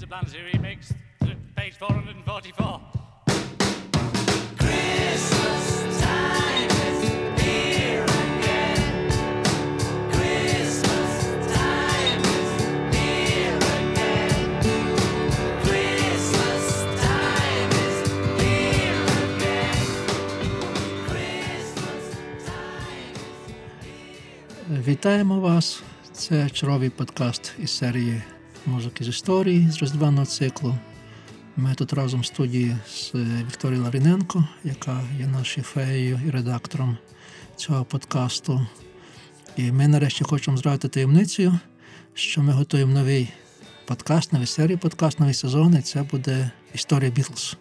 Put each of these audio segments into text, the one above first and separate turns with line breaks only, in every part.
Interplanetary Remix, page 444.
Вітаємо вас! Це черговий подкаст із серії музики з історії з роздваного циклу. Ми тут разом в студії з Вікторією Ларіненко, яка є нашою феєю і редактором цього подкасту. І ми нарешті хочемо зрадити таємницею, що ми готуємо новий подкаст, новий серію подкаст, новий сезон, і це буде історія Бітлз.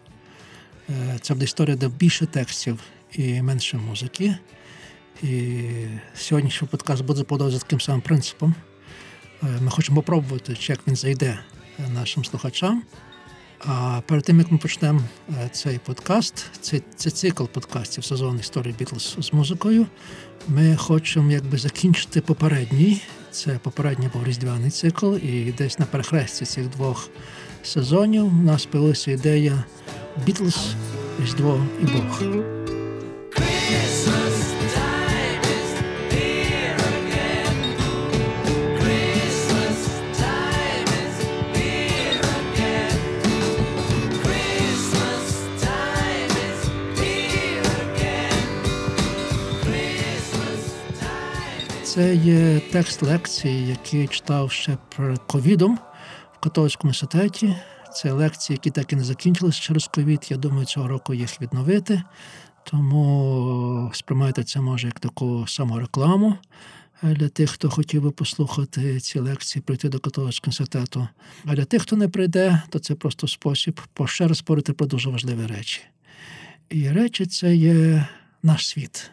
Е, це буде історія, де більше текстів і менше музики. І сьогоднішній подкаст буде подобатися таким самим принципом. Е, ми хочемо спробувати, як він зайде нашим слухачам. А перед тим, як ми почнемо е, цей подкаст, цей, цей цикл подкастів сезон історії Бітлз з музикою, ми хочемо якби закінчити попередній. Це попередній був різдвяний цикл, і десь на перехресті цих двох сезонів у нас з'явилася ідея Бітлз, Різдво і Бог. Це є текст лекції, який читав ще перед ковідом в католицькому університеті. Це лекції, які так і не закінчилися через ковід. Я думаю, цього року їх відновити. Тому сприймайте це може як таку саморекламу для тих, хто хотів би послухати ці лекції, прийти до католицького університету. А для тих, хто не прийде, то це просто спосіб ще раз спорити про дуже важливі речі. І речі це є наш світ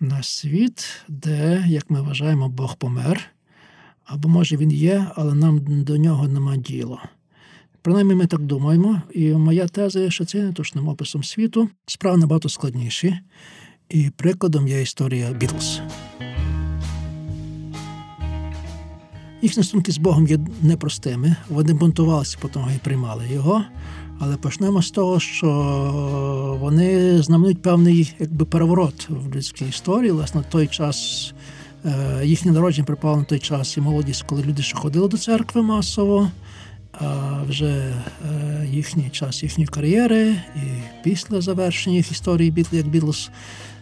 наш світ, де, як ми вважаємо, Бог помер. Або, може, він є, але нам до нього нема діла. Принаймні, ми так думаємо. І моя теза є, що це точним описом світу. Справи набагато складніші. І прикладом є історія Бітлз. Їхні стосунки з Богом є непростими. Вони бунтувалися, потім і приймали його. Але почнемо з того, що вони знаменують певний якби переворот в людській історії. Власне, той час е, їхнє народження припало на той час і молодість, коли люди ще ходили до церкви масово. А вже е, їхній час їхньої кар'єри і після завершення їх історії Бітлі як Бітлз,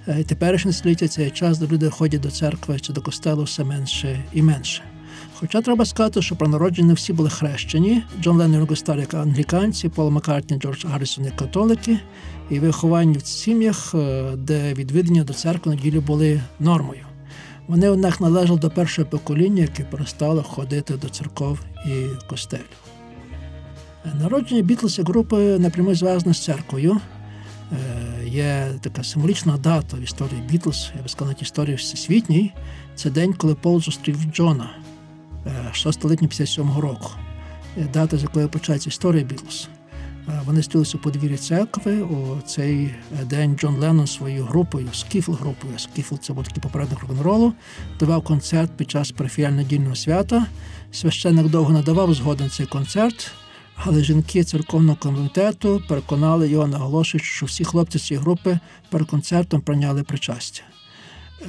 е, теперішнє століття це час, де люди ходять до церкви чи до костелу все менше і менше. Хоча треба сказати, що про народження всі були хрещені. Джон Леннон Ringo як англіканці, Пол Маккартні, Джордж Гаррісон як католики, і виховані в сім'ях, е, де відвідання до церкви неділі були нормою. Вони однак належали до першого покоління, яке перестало ходити до церков і костелів. Народження Бітлз групи напряму зв'язане з церквою. Е, є така символічна дата в історії Бітлз, я би сказав, історії всесвітній. Це день, коли Пол зустрів Джона. 6 липня 57 року, дата, з якої почається історія Бітлз. Вони стілися у подвір'ї церкви. У цей день Джон Леннон своєю групою, скіфл-групою, скіфл це був такий попередник рок-н-ролу, давав концерт під час парафіяльно-дільного свята. Священник довго надавав згоден цей концерт, але жінки церковного комітету переконали його, наголошуючи, що всі хлопці цієї групи перед концертом прийняли причастя.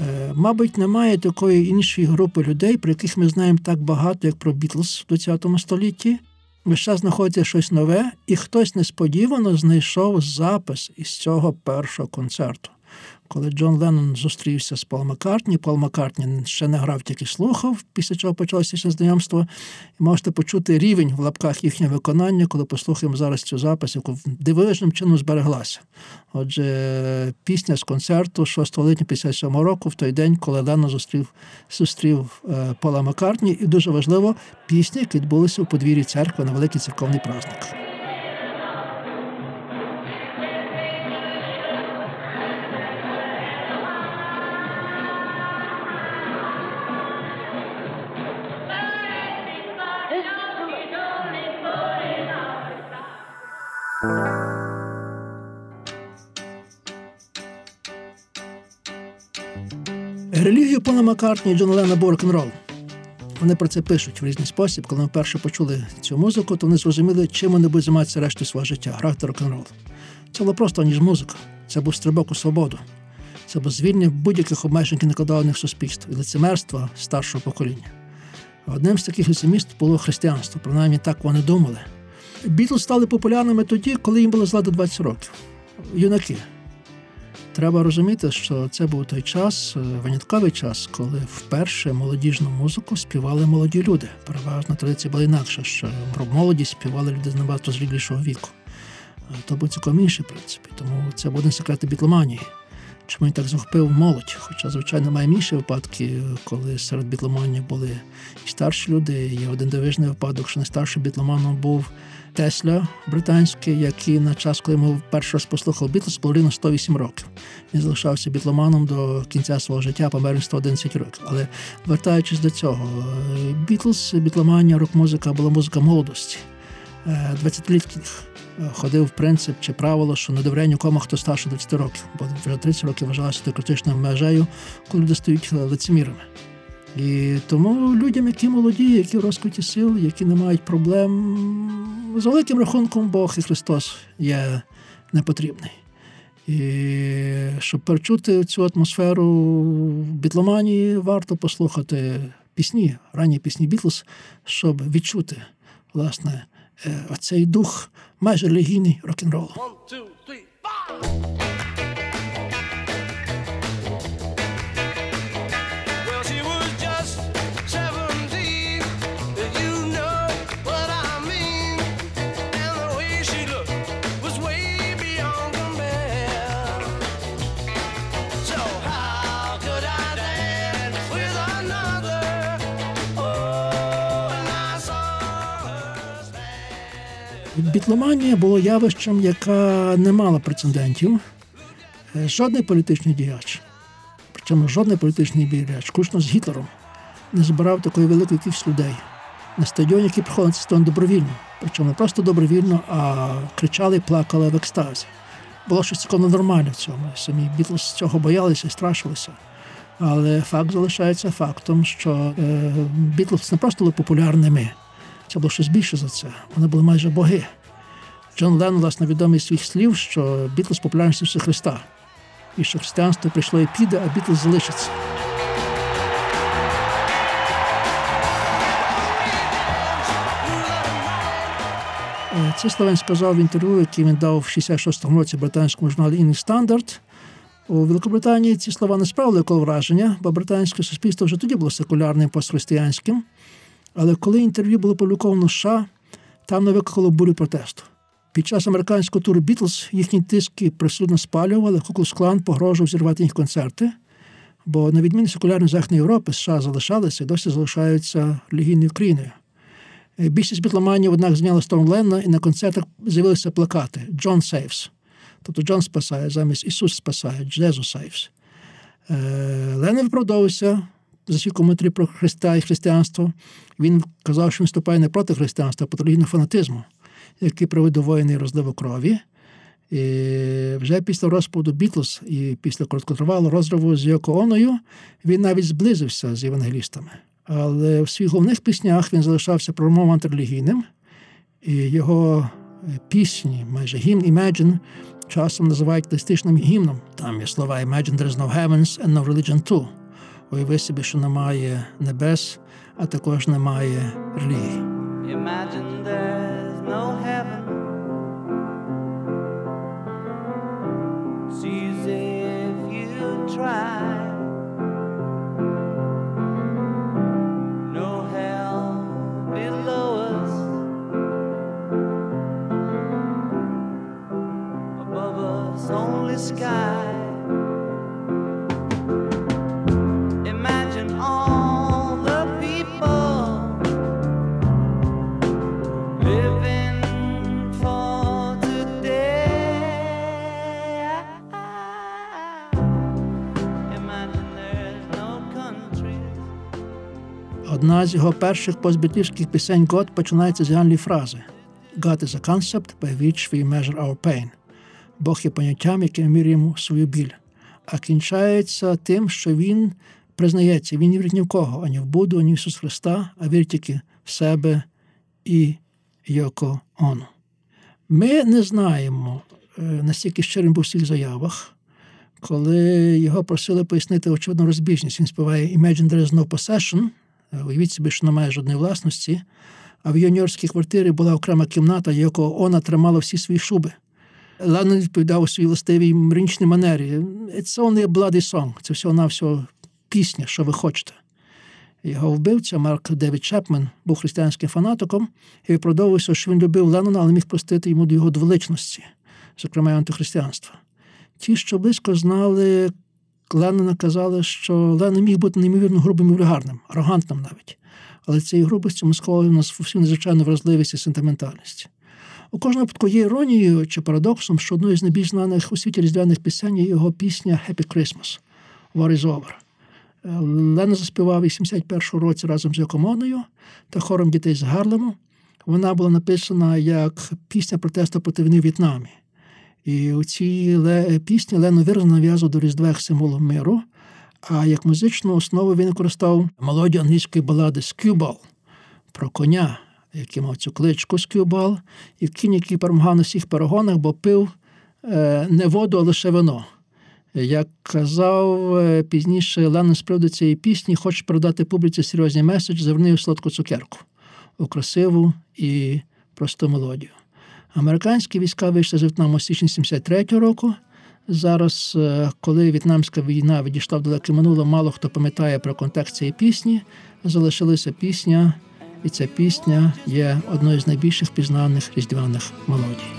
Е, мабуть, немає такої іншої групи людей, про яких ми знаємо так багато, як про Бітлз в ХХ столітті. Весь час знаходиться щось нове, і хтось несподівано знайшов запис із цього першого концерту коли Джон Леннон зустрівся з Пол Маккартні, Пол Маккартні ще не грав, тільки слухав, після чого почалося це знайомство. І можете почути рівень в лапках їхнього виконання, коли послухаємо зараз цю запис, яку дивовижним чином збереглася. Отже, пісня з концерту 6 липня 57 року, в той день, коли Леннон зустрів зустрів е, Пола Маккартні, і дуже важливо, пісня, яка відбулася у подвір'ї церкви на великий церковний праздник. Пола Маккартні і Джона Лена був рок-н-рол. Вони про це пишуть в різний спосіб. Коли ми вперше почули цю музику, то вони зрозуміли, чим вони будуть займатися решту свого життя, грати рок-н-рол. Це було просто ніж музика. Це був стрибок у свободу. Це було звільнення будь-яких обмежень, які накладали на і лицемерства старшого покоління. Одним з таких лицеміст було християнство, принаймні так вони думали. Бітлз стали популярними тоді, коли їм було зла 20 років. Юнаки. Треба розуміти, що це був той час, е, винятковий час, коли вперше молодіжну музику співали молоді люди. Переважно традиція була інакша, що про молодість співали люди з набагато зрілішого віку. То був цілком інший принцип. Тому це був один секрет бітломанії. Чому він так захопив молодь? Хоча, звичайно, має інші випадки, коли серед бітломанів були і старші люди. Є один дивижний випадок, що найстаршим бітломаном був Тесля британський, який на час, коли йому перший раз послухав Бітлз, рівно 108 років. Він залишався бітломаном до кінця свого життя, помер 111 років. Але вертаючись до цього, Бітлз, бітломанія, рок-музика була музика молодості. 20-літків ходив принцип чи правило, що не довіряє нікому, хто старше 20 років, бо вже 30 років вважалося критичною межею, коли люди стають лицемірами. І тому людям, які молоді, які в розквіті сил, які не мають проблем, з великим рахунком Бог і Христос є непотрібний. І щоб перечути цю атмосферу бітломанії, варто послухати пісні, ранні пісні Бітлз, щоб відчути, власне, оцей дух майже релігійний рок-н-ролу. Бітломанія було явищем, яка не мала прецедентів. Жодний політичний діяч, причому жодний політичний діяч, включно з Гітлером, не збирав такої великої кількість людей на стадіоні, які приходили на стадіон добровільно. Причому не просто добровільно, а кричали і плакали в екстазі. Було щось цілком нормальне в цьому. Самі Бітлз цього боялися і страшилися. Але факт залишається фактом, що Бітлз не просто були популярними. Це було щось більше за це. Вони були майже боги. Джон Леннон, власне, відомий своїх слів, що Бітлз популярність Ісуса Христа. І що християнство прийшло і піде, а Бітлз залишиться. Ці слова він сказав в інтерв'ю, яке він дав в 66-му році британському журналі Evening Standard. У Великобританії ці слова не справили якого враження, бо британське суспільство вже тоді було секулярним постхристиянським. Але коли інтерв'ю було опубліковано в США, там не викликало бурю протесту. Під час американського туру Бітлз їхні тиски присудно спалювали, Куклус Клан погрожував зірвати їх концерти, бо, на відміну секулярної Західної Європи, США залишалися і досі залишаються релігійною країною. Більшість бітломанів, однак, зняла сторону Ленна, і на концертах з'явилися плакати Джон Сейвс. Тобто Джон спасає, замість Ісус спасає, Джезу Сейвс. Ленна виправдовувався за свій коментарі про Христа і християнство. Він казав, що він вступає не проти християнства, а проти релігійного фанатизму, який приводить до воїни розливу крові. І вже після розпаду Бітлз і після короткотривалого розриву з Йоко він навіть зблизився з євангелістами. Але в своїх головних піснях він залишався промовом антирелігійним, і його пісні, майже гімн Imagine, часом називають теїстичним гімном. Там є слова Imagine there is no heavens and no religion too. Уяви собі, що немає небес, а також немає релігії.
Imagine there's no heaven. It's easy if you try.
З його перших постбітлівських пісень «God» починається з ганлі фрази God is a concept by which we measure our pain. Бог є поняттям, яким міряємо свою біль. А кінчається тим, що він признається, він не вірить ні в кого, ані в Буду, ані в Ісус Христа, а вірить тільки в себе і Йоко Ону. Ми не знаємо, е, настільки щирим був в своїх заявах, коли його просили пояснити очевидну розбіжність. Він співає Imagine there is no possession, уявіть собі, що немає жодної власності, а в його нью-йоркській квартирі була окрема кімната, якого Она тримала всі свої шуби. Леннон відповідав у своїй властивій мрінчній манері. It's only a bloody song. Це всього-навсього пісня, що ви хочете. Його вбивця Марк Девід Чепмен був християнським фанатиком і виправдовувався, що він любив Леннона, але міг простити йому до його дволичності, зокрема антихристиянства. Ті, що близько знали Леннона, казали, що Леннон міг бути неймовірно грубим і вульгарним, арогантним навіть. Але цією грубістю маскували в нас всю незвичайну вразливість і сентиментальність. У кожному випадку є іронією чи парадоксом, що одною з найбільш знаних у світі різдвяних пісень є його пісня «Happy Christmas» «War is over». Лена заспівав у 81 році разом з Якомоною та хором дітей з Гарлему. Вона була написана як пісня протесту проти війни в В'єтнамі. І у цій пісні Лено виразно нав'язував до Різдва як символу миру, а як музичну основу він використав мелодію англійської балади «Скюбал» про коня, який мав цю кличку «Скюбал», і кінь, який перемагав на всіх перегонах, бо пив е, не воду, а лише вино. Як казав е, пізніше Леннон з приводу цієї пісні, хоче передати публіці серйозний меседж, у сладку цукерку, у красиву і просту мелодію. Американські війська вийшли з В'єтнаму у січні 73 року. Зараз, е, коли в'єтнамська війна відійшла в далеке минуле, мало хто пам'ятає про контекст цієї пісні. Залишилася пісня, і ця пісня є одною з найбільших пізнаних різдвяних мелодій.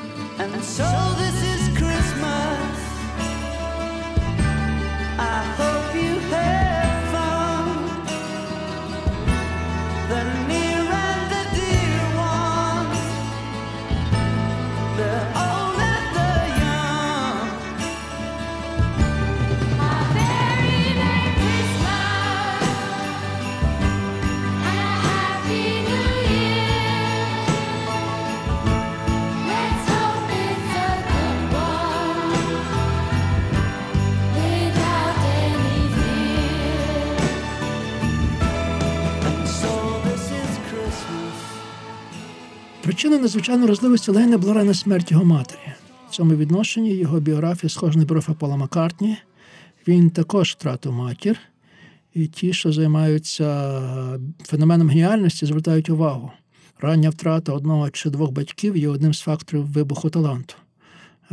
Причиною надзвичайної розливості Лейна була рана смерть його матері. В цьому відношенні його біографія схожа на біографію Пола Маккартні. Він також втратив матір, і ті, що займаються феноменом геніальності, звертають увагу. Рання втрата одного чи двох батьків є одним з факторів вибуху таланту.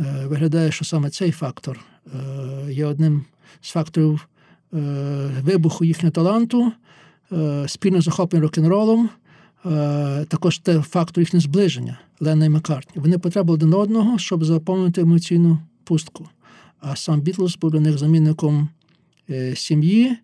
Е, Виглядає, що саме цей фактор е, є одним з факторів е, вибуху їхнього таланту, спільно захоплення рок-н-ролом, також те фактор їхнього зближення Лена і Маккартні. Вони потребували один одного, щоб заповнити емоційну пустку. А сам Бітлз був для них замінником е, сім'ї.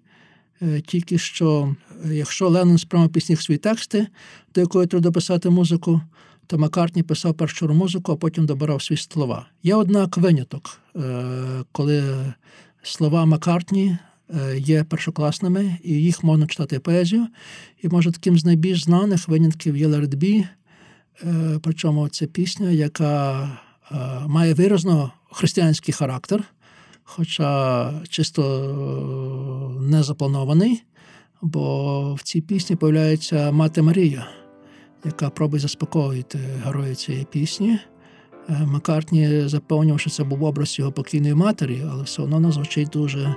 Е, Тільки що, е, якщо Леннон спрямив пісні свої тексти, до якої треба дописати музику, то Маккартні писав першу музику, а потім добирав свої слова. Є, однак, виняток, е, коли слова Маккартні е, є першокласними, і їх можна читати поезію. І, може, таким з найбільш знаних винятків є Be, Е, Причому це пісня, яка е, має виразно християнський характер, хоча чисто е, не запланований, бо в цій пісні появляється мати Марія, яка пробує заспокоїти героя цієї пісні. Е, Маккартні запевнював, що це був образ його покійної матері, але все одно звучить дуже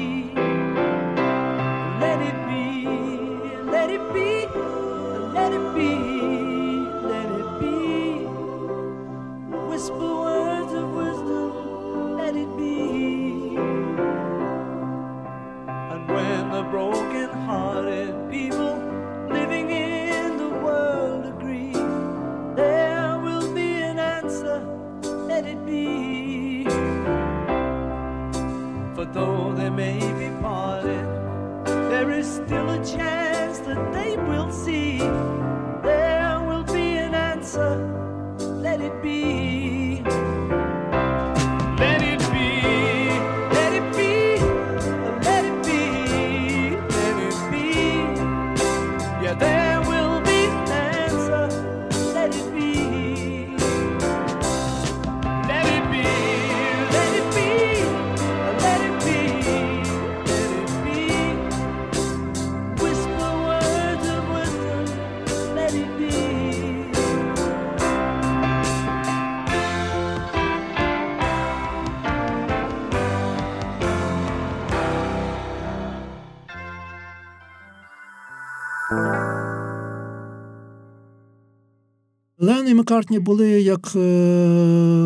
І Маккартні були як е,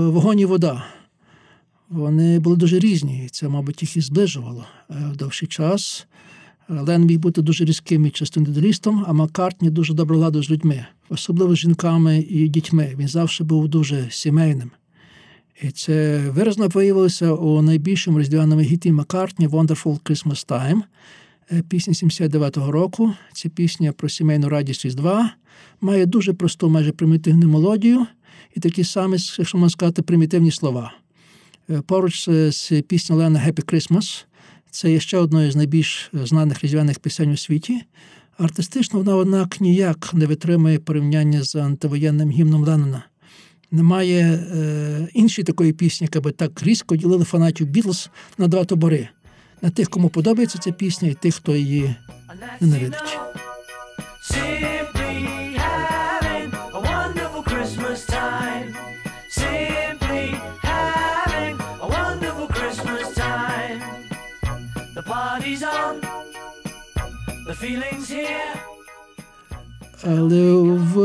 вогонь і вода. Вони були дуже різні, і це, мабуть, їх і зближувало Е, в довший час. Е, Лен міг бути дуже різким і часто індивідуалістом, а Маккартні дуже добре ладу з людьми, особливо з жінками і дітьми. Він завжди був дуже сімейним. І це виразно виявилося у найбільшому різдвяному гіті Маккартні «Wonderful Christmas Time», е, пісня 79-го року. Це пісня про сімейну радість Різдва. Має дуже просту, майже примітивну мелодію і такі самі, якщо можна сказати, примітивні слова. Е, Поруч з- піснею Лена «Happy Christmas» це є ще одною з найбільш знаних різдвяних пісень у світі. Артистично вона, однак, ніяк не витримує порівняння з антивоєнним гімном Леннона. Немає е, іншої такої пісні, яка би так різко ділила фанатів Бітлз на два табори. На тих, кому подобається ця пісня, і тих, хто її ненавидить. Але в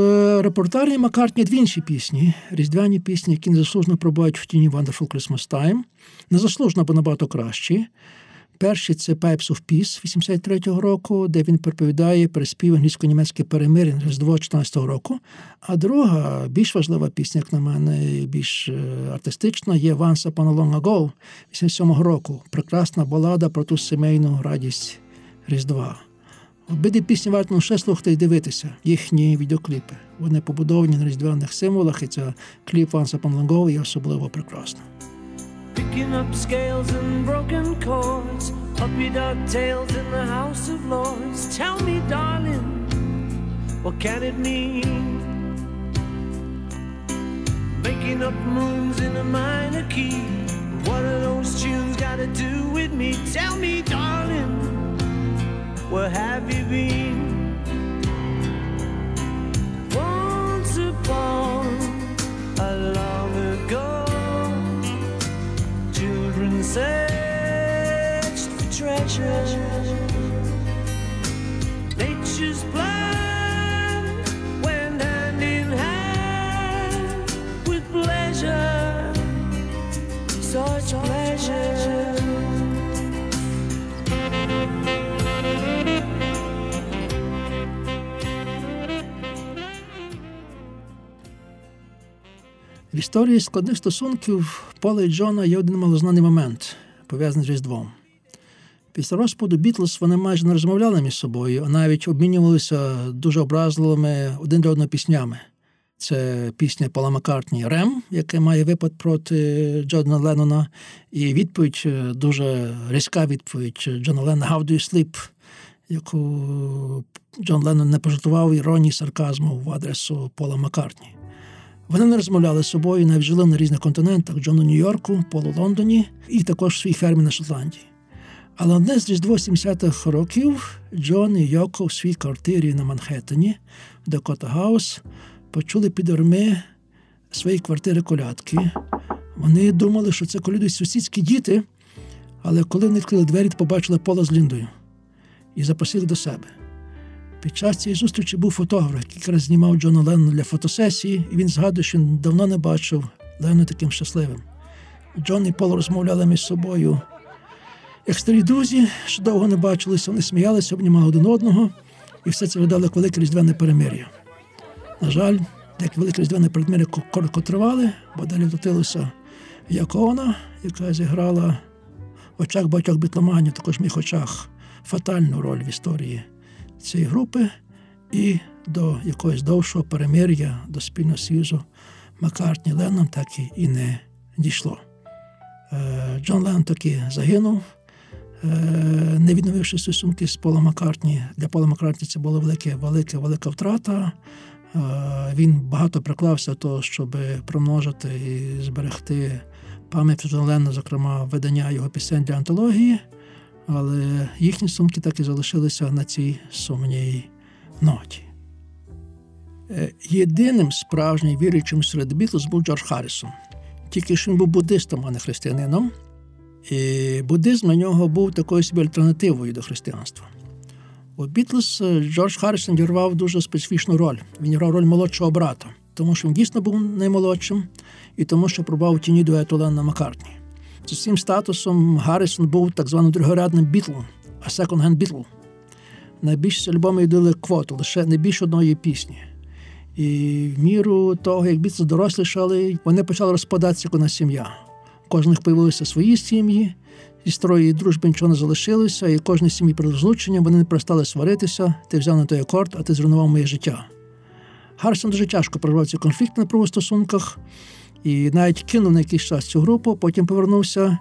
репортарі Маккартні дві інші пісні, різдвяні пісні, які незаслужено пробувають в тіні Wonderful Christmas Time. Незаслужено, бо набагато кращі. Перший це Pipes of Peace 83-го року, де він переповідає переспів англійсько-німецьке перемир'я Різдво 14-го року. А друга, більш важлива пісня, як на мене, більш е, артистична, є Once Upon a Long Ago 87-го року. Прекрасна балада про ту сімейну радість Різдва. Обидві пісні варто лише слухати і дивитися, їхні відеокліпи. Вони побудовані на різдвяних символах, і це кліп Once Upon a Long Ago є особливо прекрасно.
Picking up scales and broken chords, puppy dog tails in the House of Lords. Tell me, darling, what can it mean? Making up moons in a minor key. What are those tunes got to do with me? Tell me, darling, where have you been? Once upon searched for treasure. Nature's plan
В історії складних стосунків Пола і Джона є один малознаний момент, пов'язаний з Різдвом. Після розпаду Бітлз вони майже не розмовляли між собою, а навіть обмінювалися дуже образливими один для одного піснями. Це пісня Пола Маккартні Рем, яка має випад проти Джона Леннона, і відповідь е, дуже різка відповідь Джона Леннона «How do you sleep?», яку Джон Леннон не пожартував іронії сарказму в адресу Пола Маккартні. Вони не розмовляли з собою, навіть жили на різних континентах: Джон у Нью-Йорку, Пол у Лондоні і також в своїй фермі на Шотландії. Але одне з Різдво 70-х років Джон і Йоко в своїй квартирі на Манхеттені, в Дакота Хаус, почули під орми свої квартири колядки. Вони думали, що це колядують сусідські діти, але коли вони відкрили двері, побачили пола з Ліндою і запросили до себе. Під час цієї зустрічі був фотограф, який якраз знімав Джона Леннона для фотосесії, і він згадує, що давно не бачив Леннона таким щасливим. Джон і Пол розмовляли між собою. Як старі друзі, що довго не бачилися, вони сміялися, обнімали один одного, і все це видало як велике різдвяне перемир'я. На жаль, як велике різдвяне перемир'я коротко тривали, бо далі втотилася Якона, яка зіграла в очах багатьох бітломанів, також в моїх очах, фатальну роль в історії цієї групи. І до якогось довшого перемир'я, до спільного союзу Маккартні Ленном так і не дійшло. Е, Джон Леннон таки загинув, е, не відновивши стосунки з Полом Маккартні. Для Пола Маккартні це була велика, велика, велика втрата. Е, Він багато приклався того, щоб промножити і зберегти пам'ять Джона Леннона, зокрема, видання його пісень для антології, але їхні сумки так і залишилися на цій сумній ноті. Е, Єдиним справжнім віруючим серед Бітлз був Джордж Харрісон. Тільки що він був буддистом, а не християнином. І буддизм на нього був такою собі альтернативою до християнства. У Бітлз е, Джордж Харрісон дірвав дуже специфічну роль. Він грав роль молодшого брата, тому що він дійсно був наймолодшим, і тому, що пробував тіні дуету Ленна Маккартні. За цим статусом Гаррісон був так званим другорядним бітлом, а секонд-генд бітл. Найбільшість альбомів йдали квоту, лише не більше одної пісні. І в міру того, як Бітлз дорослішали, вони почали розпадатися як одна сім'я. У кожних появилися свої сім'ї, зі строї дружби нічого не залишилося, і кожній сім'ї перед розлученням вони не перестали сваритися, ти взяв на той акорд, а ти зруйнував моє життя. Гаррісон дуже тяжко проживав ці конфлікти направо стосунках і навіть кинув на якийсь час цю групу, потім повернувся.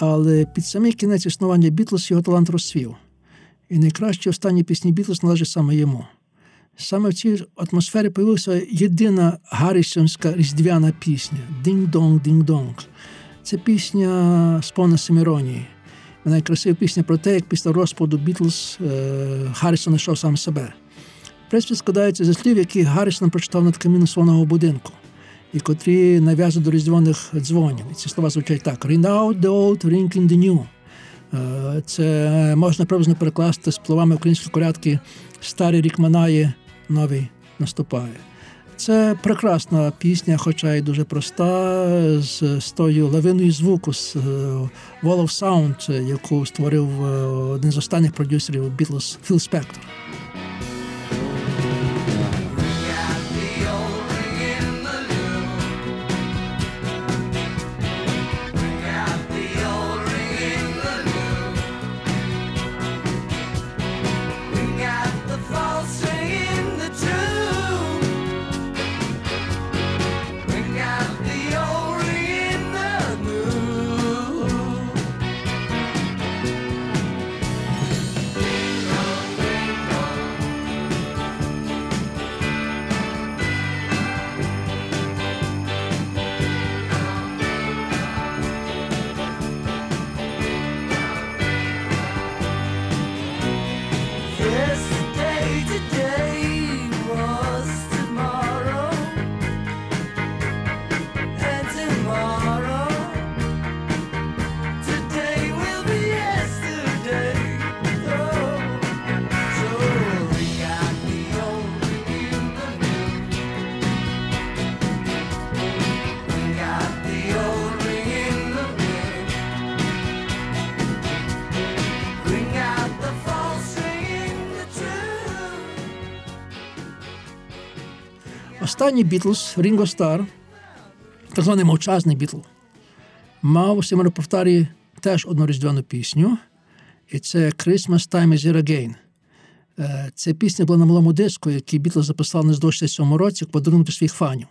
Але під самий кінець існування Бітлз його талант розцвів. І найкращі останні пісні Бітлз належать саме йому. Саме в цій атмосфері появилася єдина гаррісонська різдвяна пісня Дінг-донг, дінг-донг. Це пісня сповна самоіронії. Вона красива пісня про те, як після розпаду Бітлз е, Гаррісон знайшов сам себе. Приспів складається зі слів, які Гаррісон прочитав над каміном свого будинку, і котрі нав'язують до різдвяних дзвонів. І ці слова звучать так: Ring out the old, ring in the new. Е, Це можна приблизно перекласти з словами української колядки Старий рік минає, новий наступає. Це прекрасна пісня, хоча й дуже проста, з, з тою лавиною звуку, з е, Wall of Sound, яку створив е, один з останніх продюсерів Beatles Філ Спектор. Останній Бітлз, Рінго Стар, так званий мовчазний Бітл, мав у репертуарі теж одну різдвяну пісню, і це Christmas Time is Here Again. Е, Ця пісня була на малому диску, який Бітлз записали в 67 році, як подарунок для своїх фанів.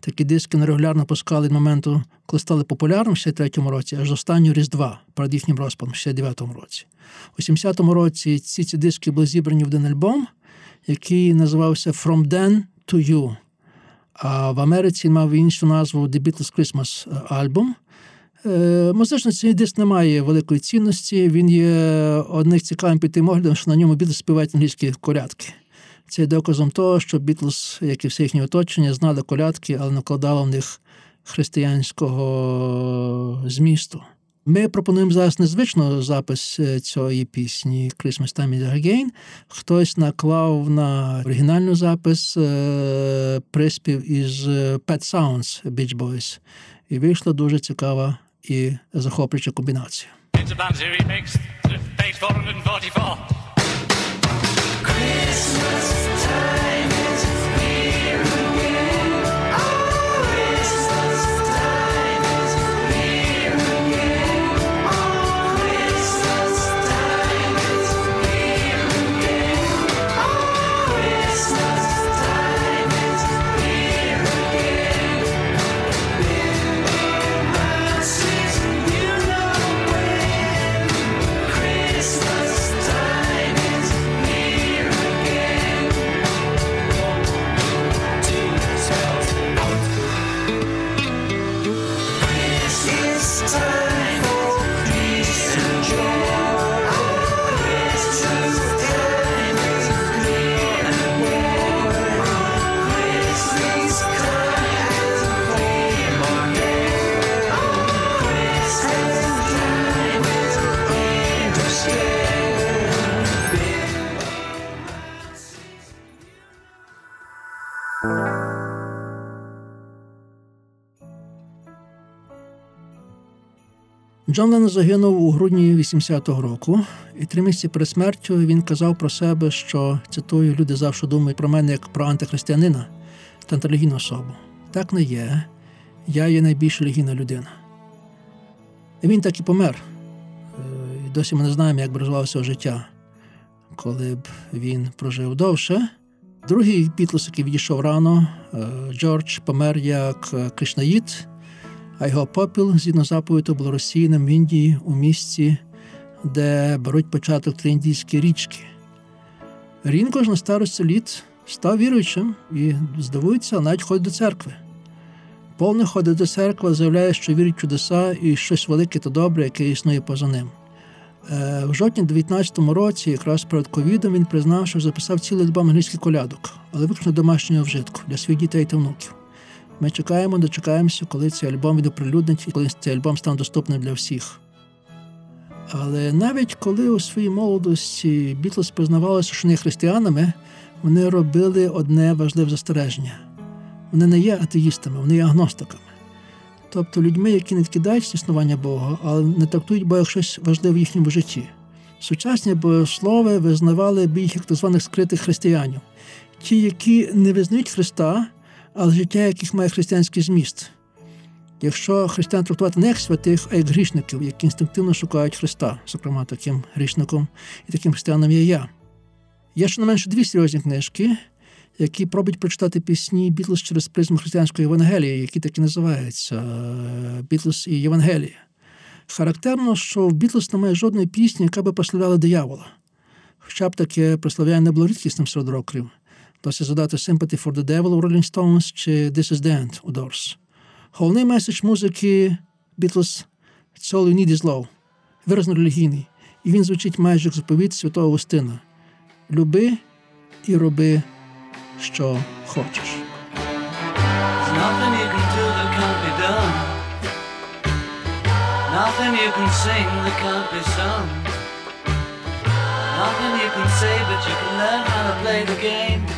Такі диски вони регулярно випускали від моменту, коли стали популярним в 63-му році, аж до останнього Різдва, перед їхнім розпадом, в 69-му році. У 70-му році ці, ці диски були зібрані в один альбом, який називався From Then to You. А в Америці мав іншу назву The Beatles Christmas Album. Е, Музично цей диск не має великої цінності. Він є одним цікавим під тим оглядом, що на ньому Бітлз співають англійські колядки. Це доказом того, що Бітлз, як і все їхнє оточення, знали колядки, але не в них християнського змісту. Ми пропонуємо зараз незвично запис е, цієї пісні Christmas Time is Again. Хтось наклав на оригінальний запис е, приспів із е, Pet Sounds Beach Boys. І вийшла дуже цікава і захоплююча комбінація.
It's a Banzi remix to page 444.
Christmas time
Джон загинув у грудні 80-го року, і три місяці перед смертю він казав про себе, що цитую, люди завжди думають про мене як про антихристиянина та антирелігійну особу. Так не є. Я є найбільш релігійна людина. І він так і помер. Е, І досі ми не знаємо, як би розвивалося життя, коли б він прожив довше. Другий Бітлз, який відійшов рано, е, Джордж помер як е, кришнаїд, а його попіл, згідно заповіту, був розсіяним в Індії у місці, де беруть початок три індійські річки. Рінко ж на старості літ став віруючим і, здивується, навіть ходить до церкви. Повне ходить до церкви, заявляє, що вірить в чудеса і щось велике та добре, яке існує поза ним. Е, В жовтні 19-му році, якраз перед ковідом, він признав, що записав цілий альбом англійських колядок, але виключно домашнього вжитку для своїх дітей та внуків. Ми чекаємо, дочекаємося, коли цей альбом він оприлюднить і коли цей альбом стане доступним для всіх. Але навіть коли у своїй молодості Бітлз признавалися, що не християнами, вони робили одне важливе застереження. Вони не є атеїстами, вони є агностиками. Тобто людьми, які не відкидають існування Бога, але не трактують Бога як щось важливе в їхньому житті. Сучасні богослови визнавали б їх як так званих скритих християнів, ті, які не визнають Христа, але життя яких має християнський зміст. Якщо християн трактувати не як святих, а як грішників, які інстинктивно шукають Христа, зокрема таким грішником і таким християном є я. Є щонайменше дві серйозні книжки, які пробують прочитати пісні Бітлз через призму християнської Євангелії, які так і називаються Бітлз і Євангелія. Характерно, що в Бітлз немає жодної пісні, яка би прославляла диявола. Хоча б таке прославляння не було рідкісним серед рокерів. Досі задати Sympathy for the Devil у Rolling Stones чи This is the End у Doors. Головний меседж музики Бітлз It's all you need is love. Виразно релігійний. І він звучить майже як заповідь святого Августина. Люби і роби, що хочеш.
Nothing you can do that can't be done. Nothing you can sing that can't be sung. Nothing you can say, but you can learn how to play the game.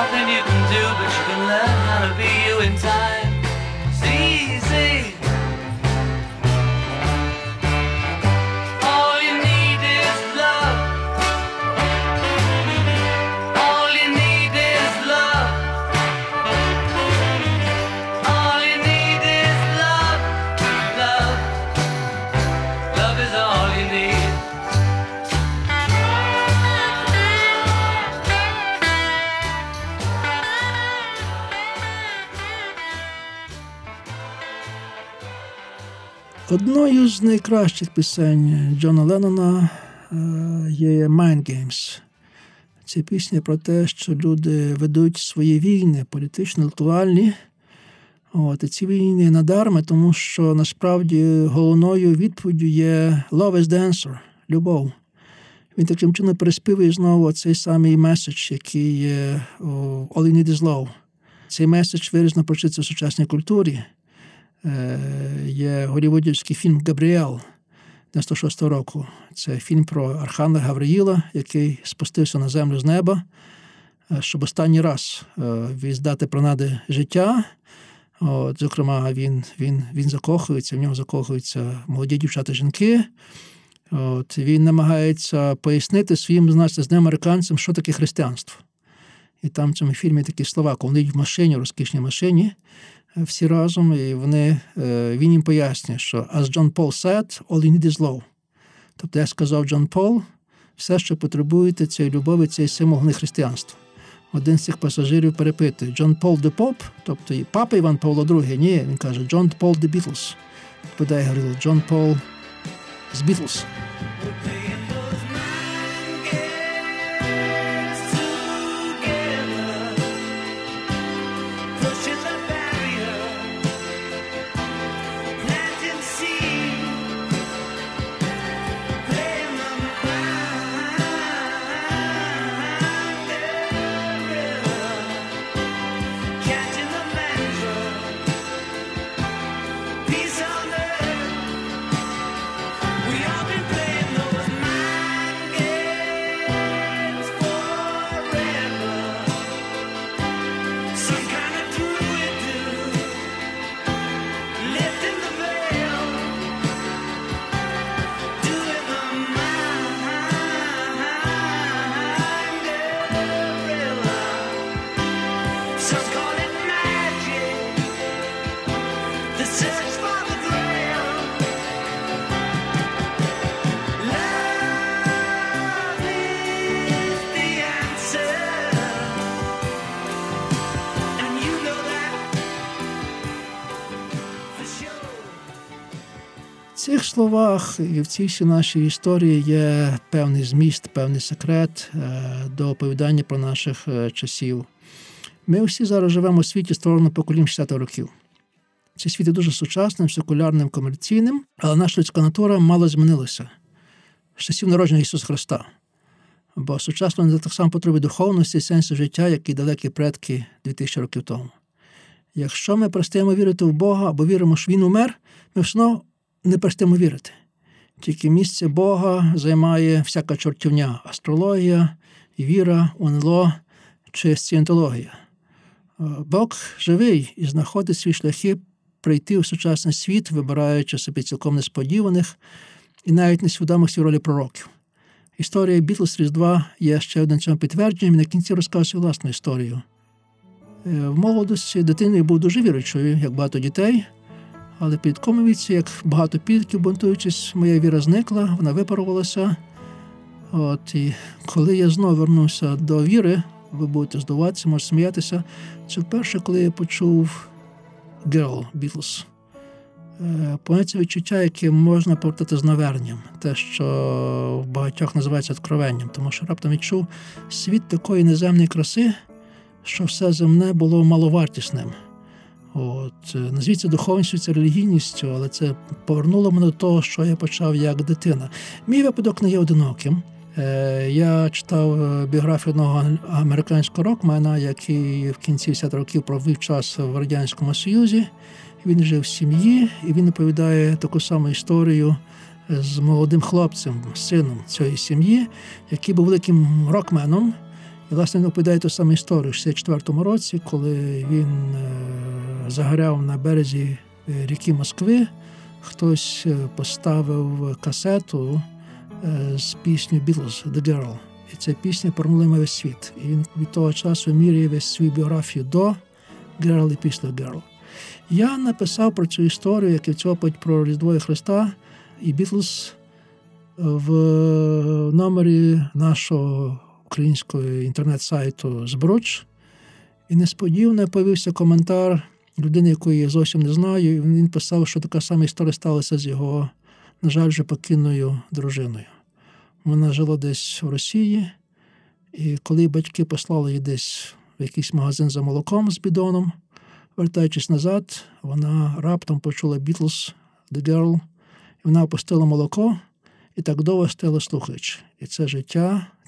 Nothing you can do, but you can learn how to be you in time.
Одною з найкращих пісень Джона Леннона е, є Mind Games. Це пісня про те, що люди ведуть свої війни, політично інтелектуальні. От, і ці війни надарми, тому що насправді головною відповіддю є Love is the answer – любов. Він таким чином переспівує знову цей самий меседж, який є All you need is love. Цей меседж виразно прочиться в сучасній культурі. Е, Є голівудівський фільм Габріел 96 року. Це фільм про Архангела Гавриїла, який спустився на землю з неба, е, щоб останній раз е, віздати пронади життя. От, зокрема, він, він, він закохується, в нього закохуються молоді дівчата жінки. От, він намагається пояснити своїм значить, з американцям, що таке християнство. І там в цьому фільмі такі слова, коли в машині, в розкішній машині, всі разом, і вони, е, він їм пояснює, що as John Paul said, all you need is love. Тобто, як сказав Джон Пол, все, що потребуєте, цієї любові, це символ не християнства. Один з цих пасажирів перепитує Джон Пол де Поп, тобто і папа Іван Павло II, ні, він каже Джон Пол де Бітлз. Відповідає Гаврило, Джон Пол з Бітлз. Словах і в цій всій нашій історії є певний зміст, певний секрет е, до оповідання про наших е, часів. Ми всі зараз живемо у світі, створеному поколінням 60 років. Цей світ є дуже сучасним, секулярним, комерційним, але наша людська натура мало змінилася з часів народження Ісуса Христа. Бо сучасно не так само потребує духовності і сенсу життя, як і далекі предки 2000 років тому. Якщо ми перестаємо вірити в Бога або віримо, що Він умер, ми все не перестаємо вірити. Тільки місце Бога займає всяка чортівня астрологія, віра, УНЛО чи сцієнтологія. Е, Бог живий і знаходить свої шляхи прийти у сучасний світ, вибираючи собі цілком несподіваних і навіть несвідомих свій ролі пророків. Історія Бітлз Різдва є ще одним цьому підтвердженням і на кінці розказує власну історію. Е, В молодості дитиною був дуже віручою, як багато дітей, але під підлітковому як багато підлітків, бунтуючись, моя віра зникла, вона випарувалася. От, і коли я знову вернувся до віри, ви будете здаватися, можете сміятися, це вперше, коли я почув Girl Beatles. Е, Поняття відчуття, яке можна повертати з наверненням, те, що в багатьох називається откровенням, тому що раптом відчув світ такої неземної краси, що все земне було маловартісним. От, е, назвіть це духовністю, це релігійністю, але це повернуло мене до того, що я почав як дитина. Мій випадок не є одиноким. Е, Я читав е, біографію одного американського рокмена, який в кінці 50 років провів час в Радянському Союзі. Він жив в сім'ї, і він оповідає таку саму історію з молодим хлопцем, сином цієї сім'ї, який був великим рокменом. І, власне, він оповідає ту саму історію в 64-му році, коли він е, загоряв на березі е, ріки Москви. Хтось е, поставив касету з піснею Beatles «The Girl». І ця пісня пронула весь світ. І він від того часу міряє весь свою біографію до Girl і після Girl. Я написав про цю історію, як і цього про Різдво і Христа і Бітлз в номері нашого українського інтернет-сайту Збруч. І несподівано появився коментар людини, якої я зовсім не знаю. І він писав, що така сама історія сталася з його, на жаль, вже покинною дружиною. Вона жила десь в Росії, і коли батьки послали її десь в якийсь магазин за молоком з бідоном, вертаючись назад, вона раптом почула Beatles The Girl, і вона опустила молоко і так довго стояла слухаючи. І це життя,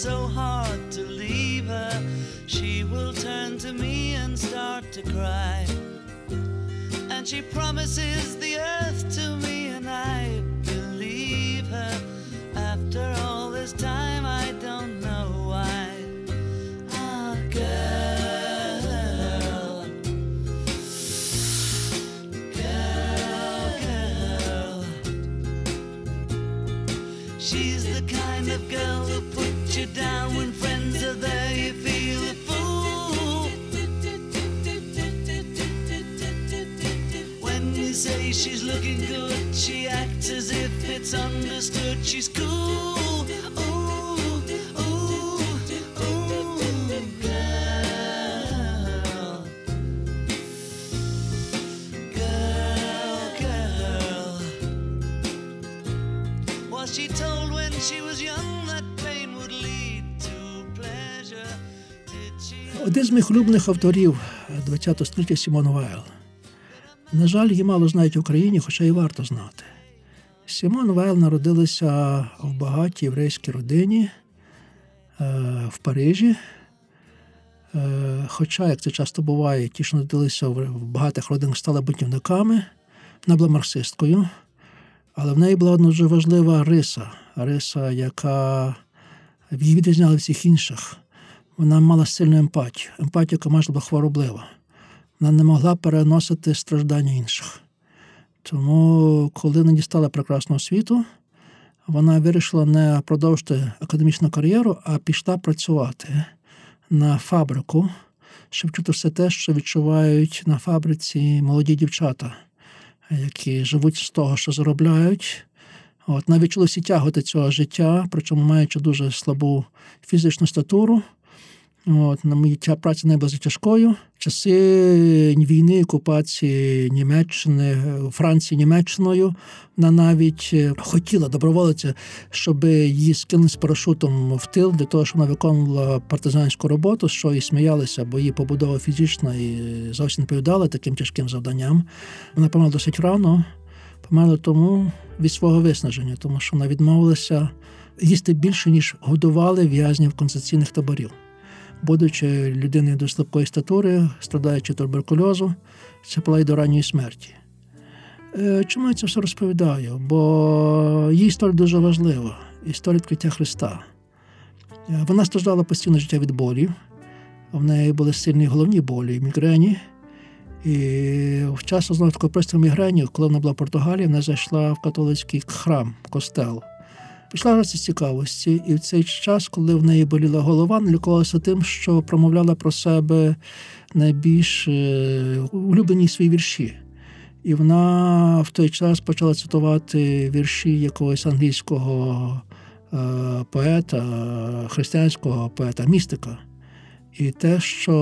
So hard to leave her, she will turn to me and start to cry. And she promises the earth to me, and I believe her. After all this time, I don't know why. Ah. Girl, girl. She's the kind of girl who puts you down when friends are there. You feel a fool. When you say she's looking good, she acts as if it's understood. She's cool.
Один з моїх улюблених авторів ХХ століття Сімон Вайл. На жаль, її мало знають в Україні, хоча й варто знати. Сімон Вайл народилася в багатій єврейській родині е, в Парижі. Е, Хоча, як це часто буває, ті, що народилися в багатих родинах, стали бунтівниками, вона була марксисткою, але в неї була дуже важлива риса, риса, яка її відрізняла всіх інших. Вона мала сильну емпатію, емпатію, яка майже була хвороблива. Вона не могла переносити страждання інших. Тому, коли не дістала прекрасного світу, вона вирішила не продовжити академічну кар'єру, а пішла працювати на фабрику, щоб чути все те, що відчувають на фабриці молоді дівчата, які живуть з того, що заробляють. От, навіть чулося тяготи цього життя, причому маючи дуже слабу фізичну статуру. От, на моїй ця праця не була тяжкою. Часи війни, окупації Німеччини, Франції Німеччиною, вона навіть е, хотіла доброволиця, щоб її скинули з парашутом в тил для того, щоб вона виконувала партизанську роботу, що і сміялися, бо її побудова фізична і зовсім не відповідала таким тяжким завданням. Вона померла досить рано, померла тому від свого виснаження, тому що вона відмовилася їсти більше, ніж годували в'язнів концентраційних таборів будучи людиною до слабкої статури, страдаючи туберкульозу, це була й до ранньої смерті. Е, Чому я це все розповідаю? Бо її історія дуже важлива історія відкриття Христа. Е, Вона страждала постійно життя від болів. В неї були сильні головні болі, мігрені. І в час знову такої пристрою мігрені, коли вона була в Португалії, вона зайшла в католицький храм, костел. Пішла раз із цікавості, і в цей час, коли в неї боліла голова, не лікувалася тим, що промовляла про себе найбільш е, улюблені свої вірші. І вона в той час почала цитувати вірші якогось англійського е, поета, християнського поета, містика. І те, що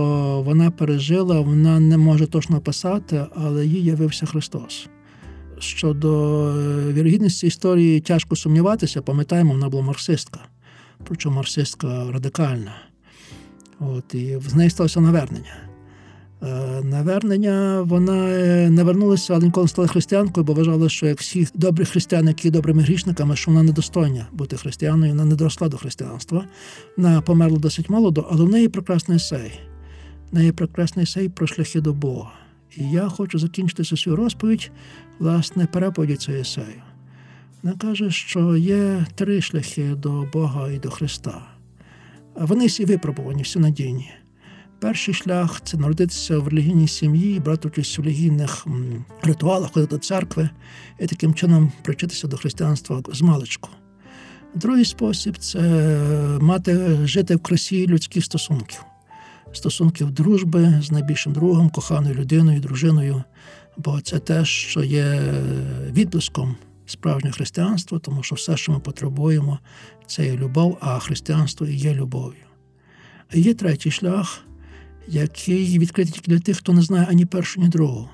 вона пережила, вона не може точно писати, але їй явився Христос. Щодо е, вірогідності історії тяжко сумніватися, пам'ятаємо, вона була марксистка, причому марксистка радикальна. От, І з неї сталося навернення. Е, Навернення вона е, не вернулася, але ніколи не стала християнкою, бо вважала, що як всі добрі християни, які є добрими грішниками, що вона недостойна бути християною, вона не доросла до християнства. Вона померла досить молодо, але в неї прекрасний есей. В неї прекрасний есей про шляхи до Бога. І я хочу закінчити цю свою розповідь, власне, переповіді есею. Вона каже, що є три шляхи до Бога і до Христа. Вони всі випробувані, всі надійні. Перший шлях це народитися в релігійній сім'ї, брати участь в релігійних ритуалах, ходити до церкви і таким чином привчитися до християнства з маличку. Другий спосіб це мати жити в красі людських стосунків, стосунків дружби з найбільшим другом, коханою людиною, дружиною, бо це те, що є відблиском справжнього християнства, тому що все, що ми потребуємо, це є любов, а християнство і є любов'ю. І є третій шлях, який відкритий тільки для тих, хто не знає ані першого, ні другого.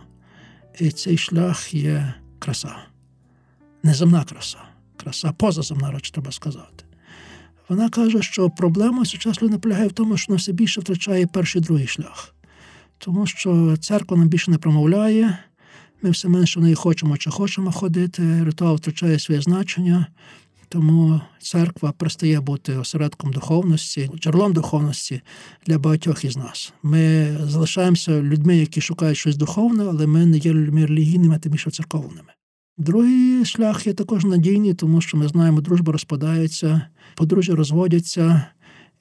І цей шлях є краса, неземна краса, краса позаземна, радше треба сказати. Вона каже, що проблема сучасної не полягає в тому, що вона все більше втрачає перший і другий шлях. Тому що церква нам більше не промовляє, ми все менше в неї хочемо чи хочемо ходити, ритуал втрачає своє значення, тому церква перестає бути осередком духовності, джерелом духовності для багатьох із нас. Ми залишаємося людьми, які шукають щось духовне, але ми не є людьми релігійними, тим більше церковними. Другий шлях є також надійний, тому що ми знаємо, дружба розпадається, подружжя розводяться,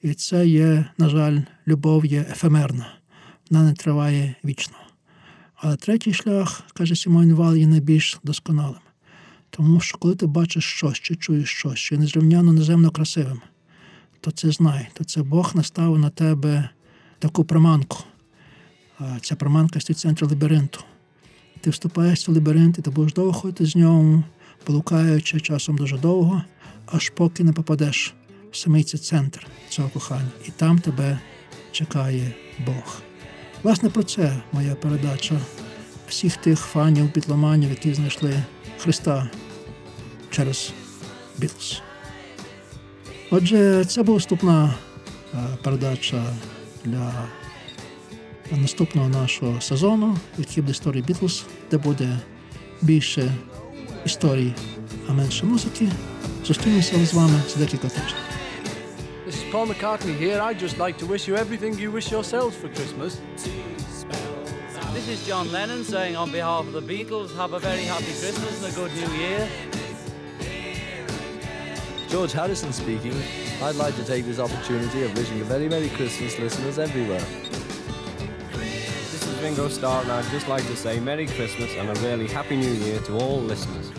і це є, на жаль, любов є ефемерна, вона не триває вічно. Але третій шлях, каже Сімон Вал, є найбільш досконалим. Тому що коли ти бачиш щось чи чуєш щось, що є незрівняно неземно красивим, то це знай, то це Бог наставив на тебе таку приманку. Ця приманка стоїть в центрі лабіринту. Ти вступаєш в цей лабіринт, і ти будеш довго ходити з ньому, блукаючи часом дуже довго, аж поки не попадеш в самий цей центр цього кохання. І там тебе чекає Бог. Власне, про це моя передача всіх тих фанів, бітломанів, які знайшли Христа через Бітлз. Отже, це була вступна е, передача для наступного нашого сезону, який буде історії Бітлз, де буде більше історій, а менше музики. Зустрінемося з вами за декілька тижнів.
This is Paul McCartney here. I'd just like to wish you everything you wish yourselves for Christmas.
This is John Lennon saying on behalf of the Beatles, have a very happy Christmas and a good new year.
George Harrison speaking. I'd like to take this opportunity of wishing a very Merry Christmas, listeners everywhere.
This is Ringo Starr, and I'd just like to say Merry Christmas and a really Happy New Year to all listeners.